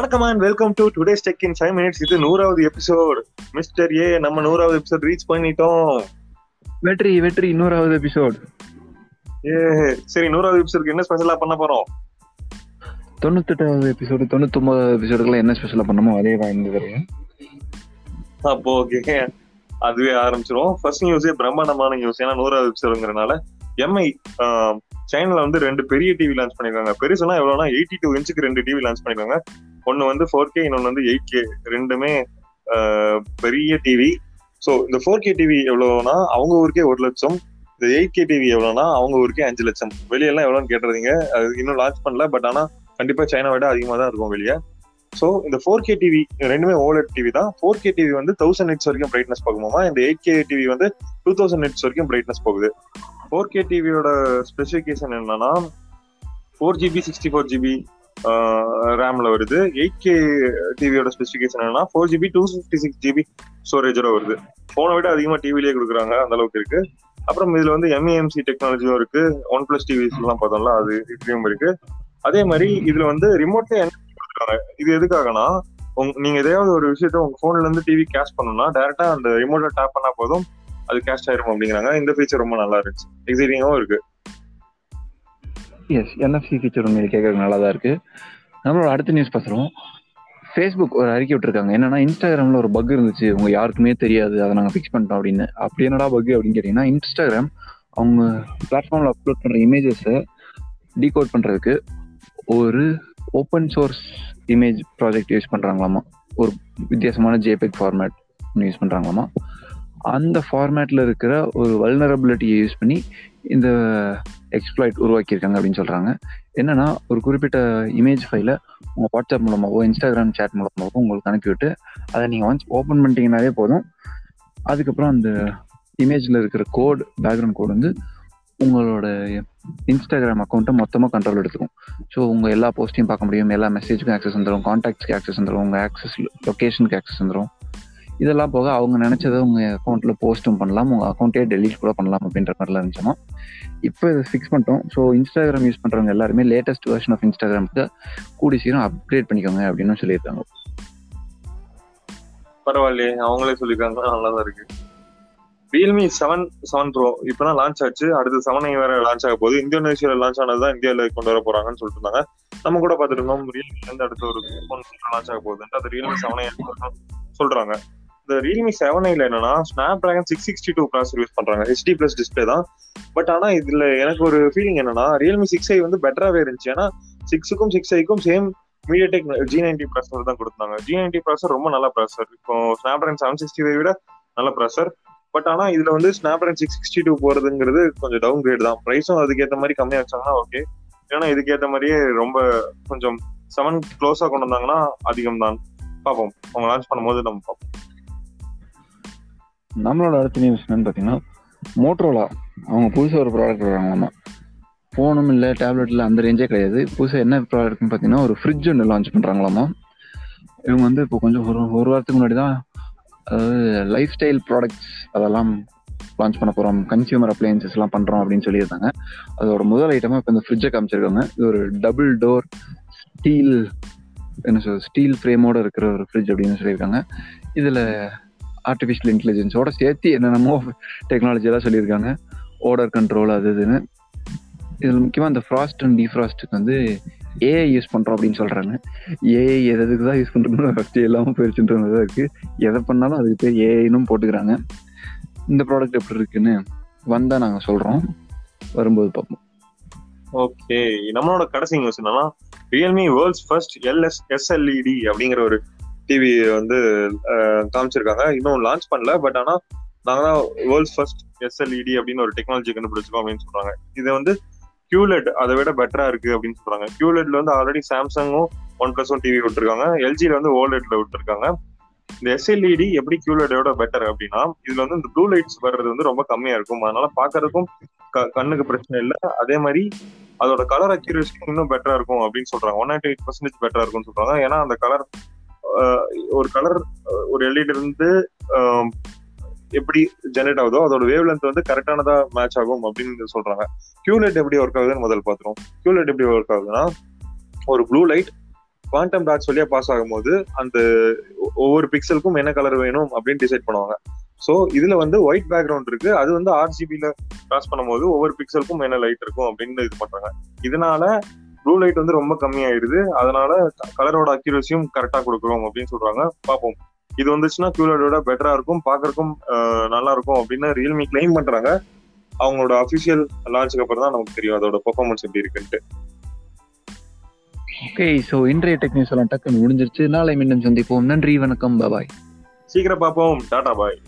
வணக்கம் and welcome to today's tech in five minutes இது நூறாவது எபிசோட் மிஸ்டர் ஏ நம்ம நூறாவது எபிசோட் ரீச் பண்ணிட்டோம். வெற்றி வெற்றி இன்னொராவது எபிசோட் ஏ சரி நூறாவது எபிசோடுக்கு என்ன ஸ்பெஷலா பண்ண போறோம்? தொண்ணூத்தெட்டாவது எபிசோடு தொண்ணூத்தொன்பதாவது எபிசோடுக்குள்ள என்ன ஸ்பெஷலா பண்ணமோ அதே வாழ்ந்து வரையும் அப்போ ஓகே அதுவே ஆரம்பிச்சிரும் ஃபர்ஸ்ட் நியூஸே பிரம்மாண்டமான நியூஸ் ஏன்னா நூறாவது எபிசோடுங்கிறனால எம்ஐ சைனால வந்து ரெண்டு பெரிய டிவி லான்ச் பண்ணிருக்காங்க. பெருசுனா எவ்வளவுனா எயிட்டி டூ இன்ச்சுக்கு ரெண்டு டிவி லான்ச் பண்ணிருக்காங்க. ஒன்னு வந்து ஃபோர் கே இன்னொன்னு வந்து எயிட் கே ரெண்டுமே பெரிய டிவி ஸோ இந்த ஃபோர் கே டிவி எவ்வளோனா அவங்க ஊருக்கே ஒரு லட்சம். இந்த எயிட் கே டிவி எவ்வளோனா அவங்க ஊருக்கே அஞ்சு லட்சம். வெளியெல்லாம் எவ்வளோன்னு கேட்டுறீங்க அது இன்னும் லான்ச் பண்ணல பட் ஆனால் கண்டிப்பாக சைனா விட அதிகமாக தான் இருக்கும் வெளியே. ஸோ இந்த ஃபோர் கே டிவி ரெண்டுமே ஓலட் டிவி தான். ஃபோர் கே டிவி வந்து தௌசண்ட் நிட்ஸ் வரைக்கும் பிரைட்னஸ் போகுமா இந்த எயிட் கே டிவி வந்து டூ தௌசண்ட் நிட்ஸ் வரைக்கும் பிரைட்னஸ் போகுது. ஃபோர் கே டிவியோட ஸ்பெசிஃபிகேஷன் என்னன்னா four GB sixty four GB ரேம்ல வருது. எயிட் கே டிவியோட ஸ்பெசிஃபிகேஷன் என்னன்னா four GB two fifty six GB ஸ்டோரேஜோட வருது. போனை விட அதிகமா டிவிலேயே கொடுக்குறாங்க. அந்த அளவுக்கு இருக்கு. அப்புறம் இதுல வந்து எம்ஏஎம்சி டெக்னாலஜியும் இருக்கு. ஒன் பிளஸ் டிவிஸ் எல்லாம் பார்த்தோம்ல அது இதுலயும் இருக்கு. அதே மாதிரி இதுல வந்து ரிமோட்ல என்ன இது எதுக்காகனா உங்க நீங்க எதையாவது ஒரு விஷயத்த உங்க போன்ல இருந்து டிவி கேஷ் பண்ணணும்னா டைரக்டா அந்த ரிமோட்டை டேப் பண்ணா போதும். அது கேஷ் ஆயிரும் அப்படிங்கிறாங்க. இந்த ஃபீச்சர் ரொம்ப நல்லா இருந்துச்சு. எக்ஸைட்டிங்காகவும் இருக்கு. எஸ் என்எஃப்சி ஃபீச்சர் உண்மையில் கேட்கறது நல்லா தான் இருக்கு. நம்மளோட அடுத்த நியூஸ் பார்த்துருவோம். ஃபேஸ்புக் ஒரு அறிக்கை விட்டுருக்காங்க. என்னன்னா இன்ஸ்டாகிராமில் ஒரு பக் இருந்துச்சு. உங்க யாருக்குமே தெரியாது. அதை நாங்கள் ஃபிக்ஸ் பண்ணிட்டோம் அப்படின்னு. அப்படி என்னடா பக் அப்படின்னு கேட்டீங்கன்னா இன்ஸ்டாகிராம் அவங்க பிளாட்ஃபார்மில் அப்லோட் பண்ணுற இமேஜஸை டீகோட் பண்ணுறதுக்கு ஒரு open source image project use பண்ணுறாங்களாமா ஒரு வித்தியாசமான ஜேபெக் ஃபார்மேட் யூஸ் பண்ணுறாங்களாமா அந்த ஃபார்மேட்டில் இருக்கிற ஒரு வல்னரபிலிட்டியை யூஸ் பண்ணி இந்த எக்ஸ்ப்ளாய்ட் உருவாக்கியிருக்காங்க அப்படின்னு சொல்கிறாங்க என்னன்னா ஒரு குறிப்பிட்ட இமேஜ் ஃபைலை உங்கள் வாட்ஸ்அப் மூலமாகவோ இன்ஸ்டாகிராம் சேட் மூலமாகவோ உங்களுக்கு அனுப்பிவிட்டு அதை நீங்கள் ஒன்ஸ் ஓப்பன் பண்ணிட்டீங்கனாவே போதும். அதுக்கப்புறம் அந்த இமேஜில் இருக்கிற கோட் பேக்ரவுண்ட் கோட் வந்து உங்களோட இன்ஸ்டாகிராம் அக்கௌண்ட்டை மொத்தமாக கண்ட்ரோல் எடுத்துக்கும். ஸோ உங்கள் எல்லா போஸ்ட்டையும் பார்க்க முடியும். எல்லா மெசேஜுக்கும் ஆக்சஸ் வந்துடும் காண்டாக்ட்ஸ்க்கு ஆக்சஸ் வந்துடும் உங்கள் ஆக்சஸ் லொக்கேஷனுக்கு ஆக்சஸ் வந்துடும் இதெல்லாம் போக அவங்க நினைச்சதை உங்க அக்கௌண்ட்ல போஸ்ட்டும் பண்ணலாம். உங்க அக்கௌண்ட்டே டெலீட் கூட பண்ணலாம் அப்படின்ற மாதிரிலாம் இருந்துச்சுமா இப்போ இதை ஃபிக்ஸ் பண்ணிட்டோம். ஸோ இன்ஸ்டாகிராம் யூஸ் பண்றவங்க எல்லாருமே லேட்டஸ்ட் வெர்ஷன் ஆஃப் இன்ஸ்டாகிராமுக்கு கூடி சீக்கிரம் அப்கிரேட் பண்ணிக்கோங்க அப்படின்னு சொல்லியிருக்காங்க. பரவாயில்லையே. அவங்களே சொல்லியிருக்காங்க. நல்லா தான் இருக்கு. ரியல்மி செவன் செவன் ப்ரோ இப்பதான் லான்ச் ஆச்சு. அடுத்து செவன் ஐ வேற லான்ச் ஆக போகுது. இந்தோனேஷியால லான்ச் ஆனதுதான் இந்தியாவில கொண்டு வர போறாங்கன்னு சொல்லிட்டு இருந்தாங்க. நம்ம கூட பார்த்துட்டு இருந்தோம் ரியல்மில இருந்து அடுத்த ஒரு ஃபோன் லான்ச் ஆக போகுது அது ரியல்மி செவன் ஐ சொல்றாங்க. இந்த ரியல்மி செவன் ஐல என்னன்னா Snapdragon six sixty two processor use பண்றாங்க. ஹெச்டி பிளஸ் டிஸ்பிளே தான். பட் ஆனா இதுல எனக்கு ஒரு ஃபீலிங் என்னன்னா ரியல்மி சிக்ஸ் ஐ வந்து பெட்டராவே இருந்துச்சு. ஏன்னா சிக்ஸுக்கும் six ஐக்கும் same MediaTek G ninety processor தான் கொடுத்தாங்க. ஜி நைன்டி ப்ராசர் ரொம்ப நல்ல ப்ராசர் இப்போ ஸ்னாப் டிராகன் செவன் சிக்ஸ்டி விட நல்ல ப்ராசர் பட் ஆனா இதுல வந்து Snapdragon six sixty two போறதுங்கிறது கொஞ்சம் டவுன் கிரேட் தான் ப்ரைஸும் அதுக்கேற்ற மாதிரி கம்மியா வச்சாங்கன்னா ஓகே ஏன்னா இதுக்கேற்ற மாதிரியே ரொம்ப கொஞ்சம் செவன் க்ளோஸா கொண்டு வந்தாங்கன்னா அதிகம் தான் பார்ப்போம். அவங்க லான்ச் பண்ணும்போது நம்ம பார்ப்போம். நம்மளோட அடுத்த நியூஸ் என்னன்னு பார்த்தீங்கன்னா மோட்ரோலா அவங்க புதுசாக ஒரு ப்ராடக்ட் வராங்களாமா ஃபோனும் இல்லை டேப்லெட் இல்லை அந்த ரேஞ்சே கிடையாது. புதுசாக என்ன ப்ராடக்ட்னு பார்த்தீங்கன்னா ஒரு ஃப்ரிட்ஜ் ஒன்று லான்ச் பண்ணுறாங்களாமா இவங்க வந்து இப்போ கொஞ்சம் ஒரு ஒரு வாரத்துக்கு முன்னாடி தான் அதாவது லைஃப் ஸ்டைல் ப்ராடக்ட்ஸ் அதெல்லாம் லான்ச் பண்ண போகிறோம் கன்சியூமர் அப்ளையன்சஸ்லாம் பண்ணுறோம் அப்படின்னு சொல்லியிருந்தாங்க. அதோட முதல் ஐட்டமாக இப்போ இந்த ஃப்ரிட்ஜை காமிச்சிருக்காங்க. இது ஒரு டபுள் டோர் ஸ்டீல் என்ன சொல் ஸ்டீல் ஃப்ரேமோடு இருக்கிற ஒரு ஃப்ரிட்ஜ் அப்படின்னு சொல்லியிருக்காங்க. இதில் ஆர்டிஃபிஷியல் இன்டெலிஜென்ஸோட சேர்த்து என்னென்னமோ டெக்னாலஜி எல்லாம் சொல்லியிருக்காங்க. ஓடர் கண்ட்ரோல் அது இதுன்னு. இதில் முக்கியமாக இந்த ஃப்ராஸ்ட் அண்ட் டிஃப்ராஸ்ட்டுக்கு வந்து ஏஐ யூஸ் பண்ணுறோம் அப்படின்னு சொல்கிறாங்க ஏஐ எதுக்கு தான் யூஸ் பண்ணுறோம் ஃபஸ்ட்டு எல்லாமே போயிடுச்சுன்ற மாதிரி தான் இருக்குது எதை பண்ணாலும் அதுக்கு பேர் ஏஐனும் போட்டுக்கிறாங்க. இந்த ப்ராடக்ட் எப்படி இருக்குன்னு வந்தால் நாங்கள் சொல்கிறோம் வரும்போது பார்ப்போம். ஓகே நம்மளோட கடைசி நியூஸ் என்னன்னா Realme world's first LS SLED அப்படிங்கிற ஒரு டிவி வந்து காமிச்சிருக்காங்க. இன்னும் லான்ச் பண்ணல பட் ஆனா நாங்க தான் வேர்ல்ட்ஸ் ஃபர்ஸ்ட் எஸ்எல்இடி அப்படின்னு ஒரு டெக்னாலஜி கண்டுபிடிச்சிருக்கோம் அப்படின்னு சொல்றாங்க. இது வந்து கியூலெட் அதை விட பெட்டரா இருக்கு அப்படின்னு சொல்றாங்க. கியூலெட்ல வந்து ஆல்ரெடி சாம்சங்கும் ஒன் பிளஸும் டிவி விட்டுருக்காங்க. எல்ஜியில வந்து ஓலெட்ல விட்டுருக்காங்க. இந்த எஸ்எல்இடி எப்படி கியூலெட்டோட பெட்டர் அப்படின்னா இதுல வந்து இந்த ப்ளூ லைட்ஸ் வர்றது வந்து ரொம்ப கம்மியா இருக்கும். அதனால பாக்குறதுக்கும் க- கண்ணுக்கு பிரச்சனை இல்லை. அதே மாதிரி அதோட கலர் அக்யூரேஷன் இன்னும் பெட்டரா இருக்கும் அப்படின்னு சொல்றாங்க. ஒன் நைன்டி எயிட் பர்சன்டேஜ் பெட்டரா இருக்கும்னு சொல்றாங்க. ஏன்னா அந்த கலர் ஒரு கலர் ஒரு எல்இடி இருந்து எப்படி ஜெனரேட் ஆகுதோ அதோட வேவ் லென்த் வந்து கரெக்டானதா மேட்ச் ஆகும் அப்படின்னு சொல்றாங்க. கியூலைட் எப்படி ஒர்க் ஆகுதுன்னு முதல் பாத்துருவோம் கியூலைட் எப்படி ஒர்க் ஆகுதுன்னா ஒரு ப்ளூ லைட் குவாண்டம் டாட்ஸ் வழியா பாஸ் ஆகும்போது அந்த ஒவ்வொரு பிக்சலுக்கும் என்ன கலர் வேணும் அப்படின்னு டிசைட் பண்ணுவாங்க. ஸோ இதுல வந்து ஒயிட் பேக்ரவுண்ட் இருக்கு. அது வந்து ஆர்ஜிபில கிராஸ் பண்ணும்போது ஒவ்வொரு பிக்சலுக்கும் என்ன லைட் இருக்கும் அப்படின்னு இது பண்றாங்க. இதனால ப்ளூ லைட் வந்து ரொம்ப கம்மியாயிடுது அதனால கலரோட அக்யூரஸியும் கரெக்டா கொடுக்குறோம் அப்படின்னு சொல்றாங்க. பார்ப்போம். இது வந்துச்சுன்னா QLED-ஓட பெட்டரா இருக்கும் பார்க்கறதுக்கும் அஹ், நல்லா இருக்கும் அப்படின்னு ரியல்மி கிளைம் பண்றாங்க. அவங்களோட அபிஷியல் லான்ச்சுக்கு அப்புறம் தான் நமக்கு தெரியும் அதோட பெர்ஃபார்மன்ஸ் எப்படி இருக்குன்ட்டு. ஓகே ஸோ இன்றைய டெக்னிக்ஸ் எல்லாம் டக்குன்னு முடிஞ்சிருச்சு. நாளை மீண்டும் சந்திப்போம். நன்றி வணக்கம் பாய் சீக்கிரம் பார்ப்போம். டாடா பாய்